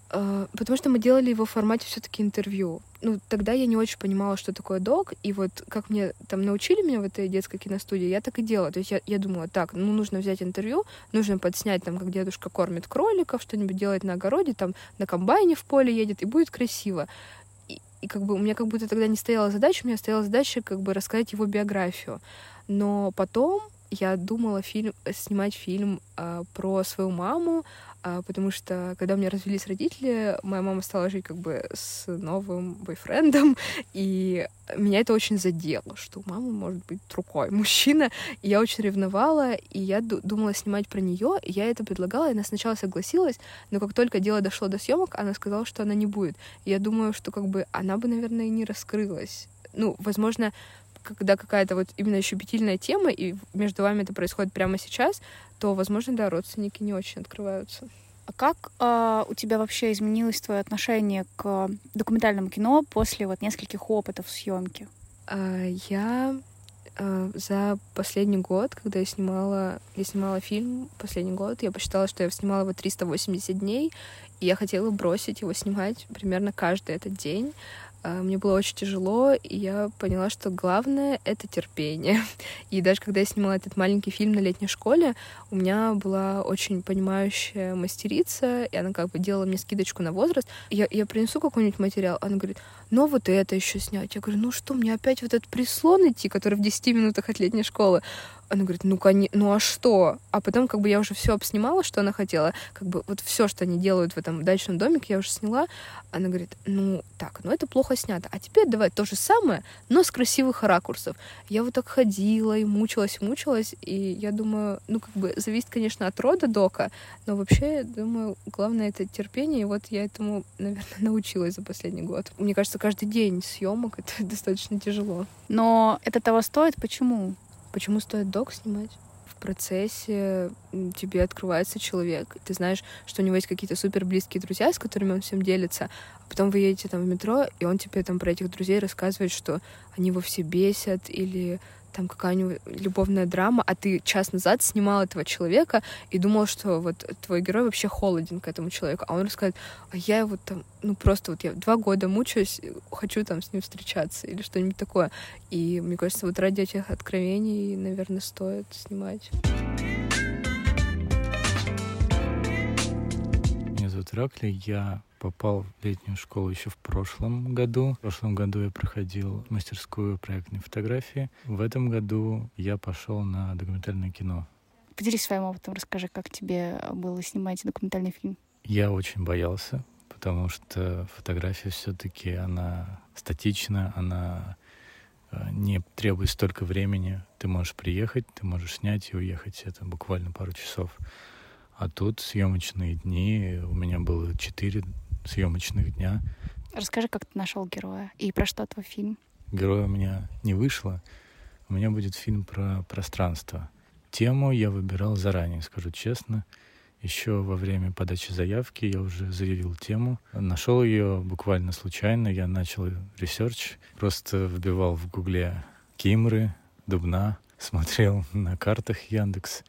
а, потому что мы делали его в формате все-таки интервью. Ну, тогда я не очень понимала, что такое док, и вот как мне там научили меня в этой детской киностудии, я так и делала. То есть я, я думала, так, ну, нужно взять интервью, нужно подснять там, как дедушка кормит кроликов, что-нибудь делает на огороде, там, на комбайне в поле едет, и будет красиво. И, и как бы у меня как будто тогда не стояла задача, у меня стояла задача как бы рассказать его биографию. Но потом я думала фильм, снимать фильм а, про свою маму, а, потому что когда у меня развелись родители, моя мама стала жить как бы с новым бойфрендом, и меня это очень задело, что у мамы может быть другой мужчина. И я очень ревновала, и я думала снимать про нее, и я это предлагала, и она сначала согласилась, но как только дело дошло до съемок, она сказала, что она не будет. И я думаю, что как бы она бы, наверное, и не раскрылась. Ну, возможно, когда какая-то вот именно щепетильная тема, и между вами это происходит прямо сейчас, то, возможно, да, родственники не очень открываются. А как э, у тебя вообще изменилось твое отношение к документальному кино после вот нескольких опытов съемки? А, я а, за последний год, когда я снимала, я снимала фильм последний год, я посчитала, что я снимала его 380 дней, и я хотела бросить его снимать примерно каждый этот день. А, мне было очень тяжело, и я поняла, что главное — это терпение. *laughs* И даже когда я снимала этот маленький фильм на летней школе, у меня была очень понимающая мастерица, и она как бы делала мне скидочку на возраст. Я, я принесу какой-нибудь материал, она говорит, ну вот это еще снять. Я говорю, ну что, мне опять вот этот прислон идти, который в 10 минутах от летней школы? Она говорит, ну, кони... ну а что? А потом как бы я уже все обснимала, что она хотела. Как бы вот все, что они делают в этом дачном домике, я уже сняла. Она говорит, ну так, ну это плохо снято. А теперь давай то же самое, но с красивых ракурсов. Я вот так ходила и мучилась, мучилась. И я думаю, ну как бы зависит, конечно, от рода дока, но вообще, я думаю, главное это терпение. И вот я этому, наверное, *laughs* научилась за последний год. Мне кажется, каждый день съемок это *laughs* достаточно тяжело. Но это того стоит. Почему? Почему стоит док снимать? В процессе тебе открывается человек. Ты знаешь, что у него есть какие-то супер близкие друзья, с которыми он всем делится. А потом вы едете там в метро, и он тебе там про этих друзей рассказывает, что они его все бесят, или там какая-нибудь любовная драма, а ты час назад снимал этого человека и думал, что вот твой герой вообще холоден к этому человеку, а он рассказывает, а я вот там, ну просто вот я два года мучаюсь, хочу там с ним встречаться или что-нибудь такое. И мне кажется, вот ради этих откровений, наверное, стоит снимать. Ракли, я попал в летнюю школу еще в прошлом году. В прошлом году я проходил мастерскую проектной фотографии. В этом году я пошел на документальное кино. Поделись своим опытом, расскажи, как тебе было снимать документальный фильм. Я очень боялся, потому что фотография все-таки она статична, она э, не требует столько времени. Ты можешь приехать, ты можешь снять и уехать. Это буквально пару часов. А тут съемочные дни. У меня было четыре съемочных дня. Расскажи, как ты нашел героя и про что твой фильм? Героя у меня не вышло. У меня будет фильм про пространство. Тему я выбирал заранее, скажу честно. Еще во время подачи заявки я уже заявил тему. Нашел ее буквально случайно. Я начал research. Просто вбивал в гугле Кимры, Дубна, смотрел на картах Яндекс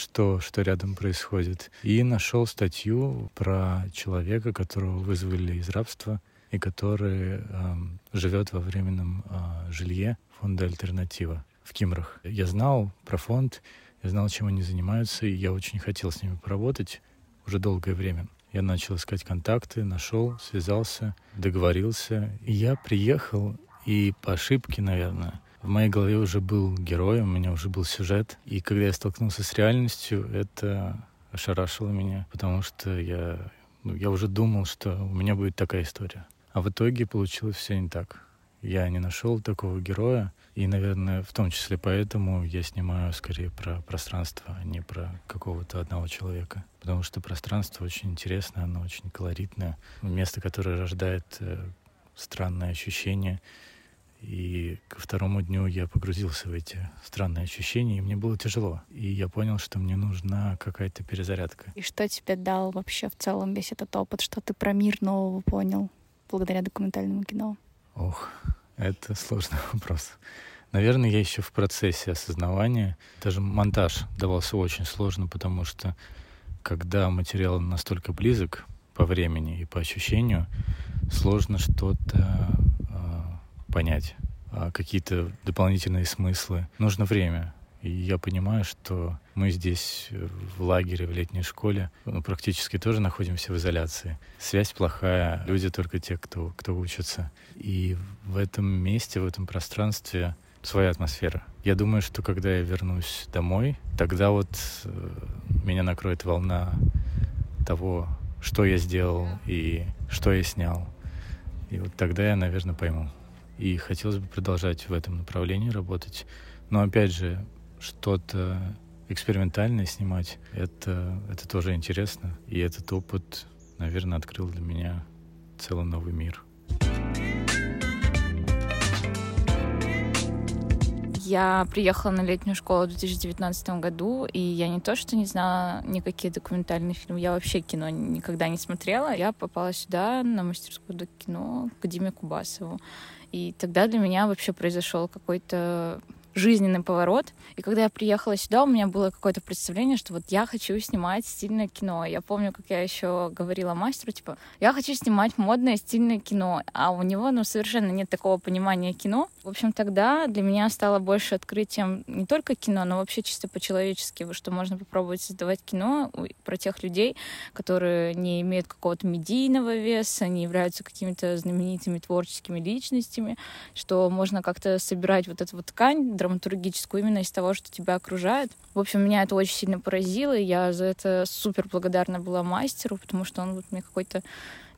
что, что рядом происходит. И нашел статью про человека, которого вызвали из рабства и который э, живет во временном э, жилье фонда «Альтернатива» в Кимрах. Я знал про фонд, я знал, чем они занимаются, и я очень хотел с ними поработать уже долгое время. Я начал искать контакты, нашел, связался, договорился. И я приехал, и по ошибке, наверное, в моей голове уже был герой, у меня уже был сюжет. И когда я столкнулся с реальностью, это ошарашило меня, потому что я, ну, я уже думал, что у меня будет такая история. А в итоге получилось все не так. Я не нашел такого героя, и, наверное, в том числе поэтому я снимаю скорее про пространство, а не про какого-то одного человека. Потому что пространство очень интересное, оно очень колоритное. Место, которое рождает э, странные ощущения. И ко второму дню я погрузился в эти странные ощущения, и мне было тяжело. И я понял, что мне нужна какая-то перезарядка. И что тебе дал вообще в целом весь этот опыт? Что ты про мир нового понял благодаря документальному кино? Ох, это сложный *laughs* вопрос. Наверное, я еще в процессе осознавания. Даже монтаж давался очень сложно, потому что когда материал настолько близок по времени и по ощущению, сложно что-то понять а какие-то дополнительные смыслы. Нужно время. И я понимаю, что мы здесь э, в лагере, в летней школе, ну, практически тоже находимся в изоляции. Связь плохая, люди только те, кто, кто учатся. И в этом месте, в этом пространстве своя атмосфера. Я думаю, что когда я вернусь домой, тогда вот э, меня накроет волна того, что я сделал и что я снял. И вот тогда я, наверное, пойму. И хотелось бы продолжать в этом направлении работать. Но опять же, что-то экспериментальное снимать, это, это тоже интересно. И этот опыт, наверное, открыл для меня целый новый мир. Я приехала на летнюю школу в 2019 году, и я не то, что не знала никакие документальные фильмы, я вообще кино никогда не смотрела. Я попала сюда на мастерскую кино к Диме Кубасову. И тогда для меня вообще произошел какой-то жизненный поворот. И когда я приехала сюда, у меня было какое-то представление, что вот я хочу снимать стильное кино. Я помню, как я еще говорила мастеру, типа, я хочу снимать модное стильное кино, а у него, ну, совершенно нет такого понимания кино. В общем, тогда для меня стало больше открытием не только кино, но вообще чисто по-человечески, что можно попробовать создавать кино про тех людей, которые не имеют какого-то медийного веса, не являются какими-то знаменитыми творческими личностями, что можно как-то собирать вот эту вот ткань драматургическую именно из того, что тебя окружает. В общем, меня это очень сильно поразило, и я за это супер благодарна была мастеру, потому что он вот мне какой-то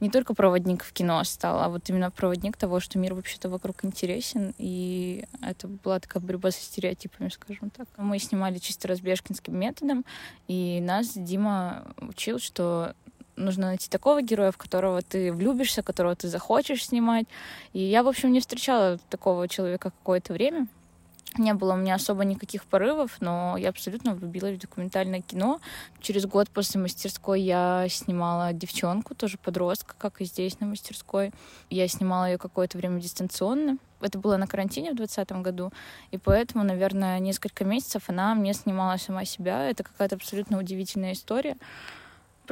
не только проводник в кино стал, а вот именно проводник того, что мир вообще-то вокруг интересен, и это была такая борьба со стереотипами, скажем так. Мы снимали чисто разбежкинским методом, и нас Дима учил, что нужно найти такого героя, в которого ты влюбишься, которого ты захочешь снимать. И я, в общем, не встречала такого человека какое-то время не было у меня особо никаких порывов, но я абсолютно влюбилась в документальное кино. Через год после мастерской я снимала девчонку, тоже подростка, как и здесь на мастерской. Я снимала ее какое-то время дистанционно. Это было на карантине в 2020 году, и поэтому, наверное, несколько месяцев она мне снимала сама себя. Это какая-то абсолютно удивительная история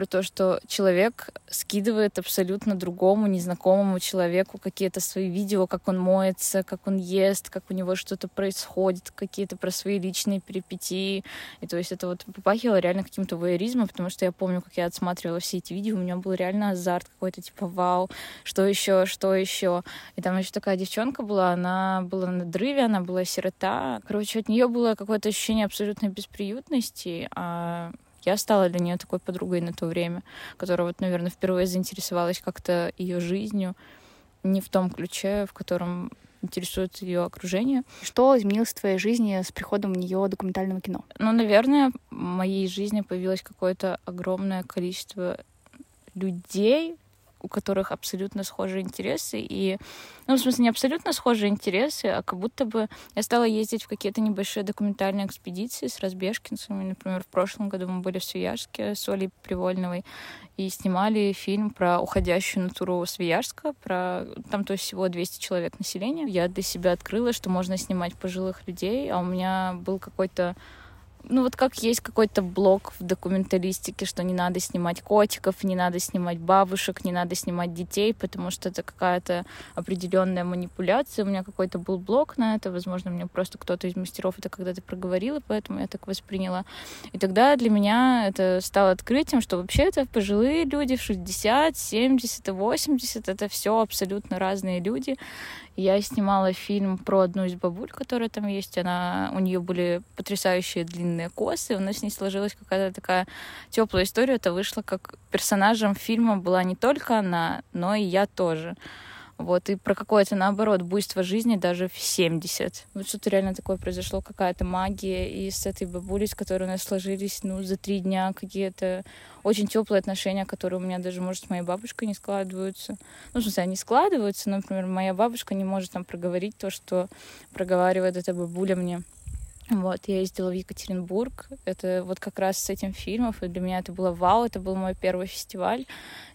про то, что человек скидывает абсолютно другому, незнакомому человеку какие-то свои видео, как он моется, как он ест, как у него что-то происходит, какие-то про свои личные перипетии. И то есть это вот попахивало реально каким-то воеризмом, потому что я помню, как я отсматривала все эти видео, у меня был реально азарт какой-то, типа, вау, что еще, что еще. И там еще такая девчонка была, она была на дрыве, она была сирота. Короче, от нее было какое-то ощущение абсолютной бесприютности, а я стала для нее такой подругой на то время, которая вот, наверное, впервые заинтересовалась как-то ее жизнью, не в том ключе, в котором интересует ее окружение. Что изменилось в твоей жизни с приходом в нее документального кино? Ну, наверное, в моей жизни появилось какое-то огромное количество людей, у которых абсолютно схожие интересы. И, ну, в смысле, не абсолютно схожие интересы, а как будто бы я стала ездить в какие-то небольшие документальные экспедиции с разбежкинцами. Например, в прошлом году мы были в Свияжске с Олей Привольновой и снимали фильм про уходящую натуру Свияжска, про там то есть всего 200 человек населения. Я для себя открыла, что можно снимать пожилых людей, а у меня был какой-то ну вот как есть какой-то блок в документалистике, что не надо снимать котиков, не надо снимать бабушек, не надо снимать детей, потому что это какая-то определенная манипуляция. У меня какой-то был блок на это, возможно, мне просто кто-то из мастеров это когда-то проговорил, и поэтому я так восприняла. И тогда для меня это стало открытием, что вообще это пожилые люди в 60, 70 и 80, это все абсолютно разные люди, я снимала фильм про одну из бабуль, которая там есть. Она, у нее были потрясающие длинные косы. У нас с ней сложилась какая-то такая теплая история. Это вышло как персонажем фильма была не только она, но и я тоже. Вот, и про какое-то, наоборот, буйство жизни даже в 70. Вот что-то реально такое произошло, какая-то магия. И с этой бабулей, с которой у нас сложились, ну, за три дня какие-то очень теплые отношения, которые у меня даже, может, с моей бабушкой не складываются. Ну, в смысле, они складываются, например, моя бабушка не может там проговорить то, что проговаривает эта бабуля мне. Вот, я ездила в Екатеринбург. Это вот как раз с этим фильмом. И для меня это было вау. Это был мой первый фестиваль.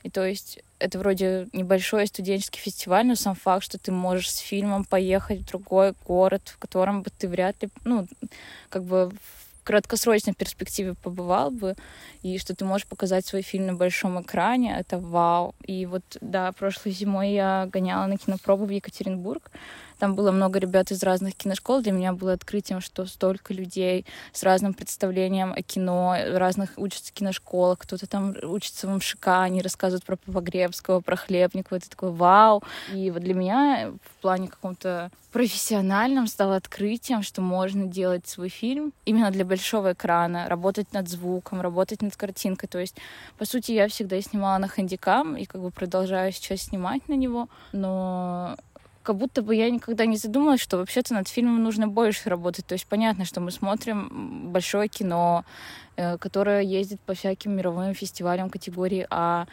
И то есть это вроде небольшой студенческий фестиваль, но сам факт, что ты можешь с фильмом поехать в другой город, в котором бы ты вряд ли, ну, как бы в краткосрочной перспективе побывал бы, и что ты можешь показать свой фильм на большом экране, это вау. И вот, да, прошлой зимой я гоняла на кинопробу в Екатеринбург, Там было много ребят из разных киношкол. Для меня было открытием, что столько людей с разным представлением о кино, разных учатся в киношколах, кто-то там учится в МШК, они рассказывают про Погребского, про Хлебникова. Это такой вау. И вот для меня в плане каком-то профессиональном стало открытием, что можно делать свой фильм именно для большого экрана, работать над звуком, работать над картинкой. То есть, по сути, я всегда снимала на хэндикам и как бы продолжаю сейчас снимать на него, но как будто бы я никогда не задумалась, что вообще-то над фильмом нужно больше работать. То есть понятно, что мы смотрим большое кино, э, которое ездит по всяким мировым фестивалям категории А,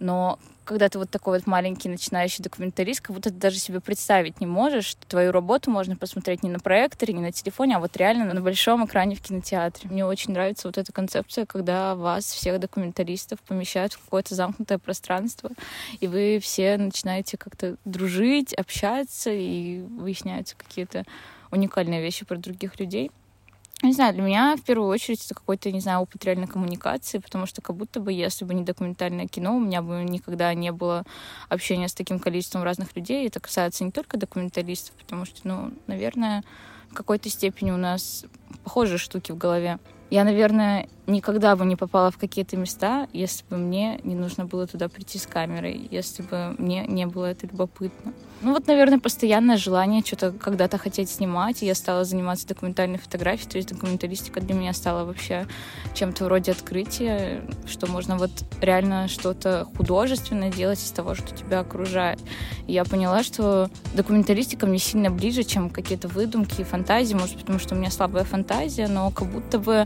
но когда ты вот такой вот маленький начинающий документалист, как будто ты даже себе представить не можешь, что твою работу можно посмотреть не на проекторе, не на телефоне, а вот реально на большом экране в кинотеатре. Мне очень нравится вот эта концепция, когда вас, всех документалистов, помещают в какое-то замкнутое пространство, и вы все начинаете как-то дружить, общаться, и выясняются какие-то уникальные вещи про других людей. Не знаю, для меня в первую очередь это какой-то, не знаю, опыт реальной коммуникации, потому что как будто бы, если бы не документальное кино, у меня бы никогда не было общения с таким количеством разных людей. Это касается не только документалистов, потому что, ну, наверное, в какой-то степени у нас похожие штуки в голове. Я, наверное, никогда бы не попала в какие-то места, если бы мне не нужно было туда прийти с камерой, если бы мне не было это любопытно. Ну вот, наверное, постоянное желание что-то когда-то хотеть снимать, и я стала заниматься документальной фотографией, то есть документалистика для меня стала вообще чем-то вроде открытия, что можно вот реально что-то художественное делать из того, что тебя окружает. И я поняла, что документалистика мне сильно ближе, чем какие-то выдумки и фантазии, может, потому что у меня слабая фантазия, но как будто бы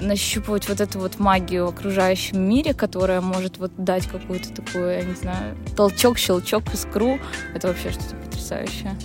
нащупывать вот эту вот магию в окружающем мире, которая может вот дать какую-то такую, я не знаю, толчок, щелчок, искру. Это вообще что-то потрясающее.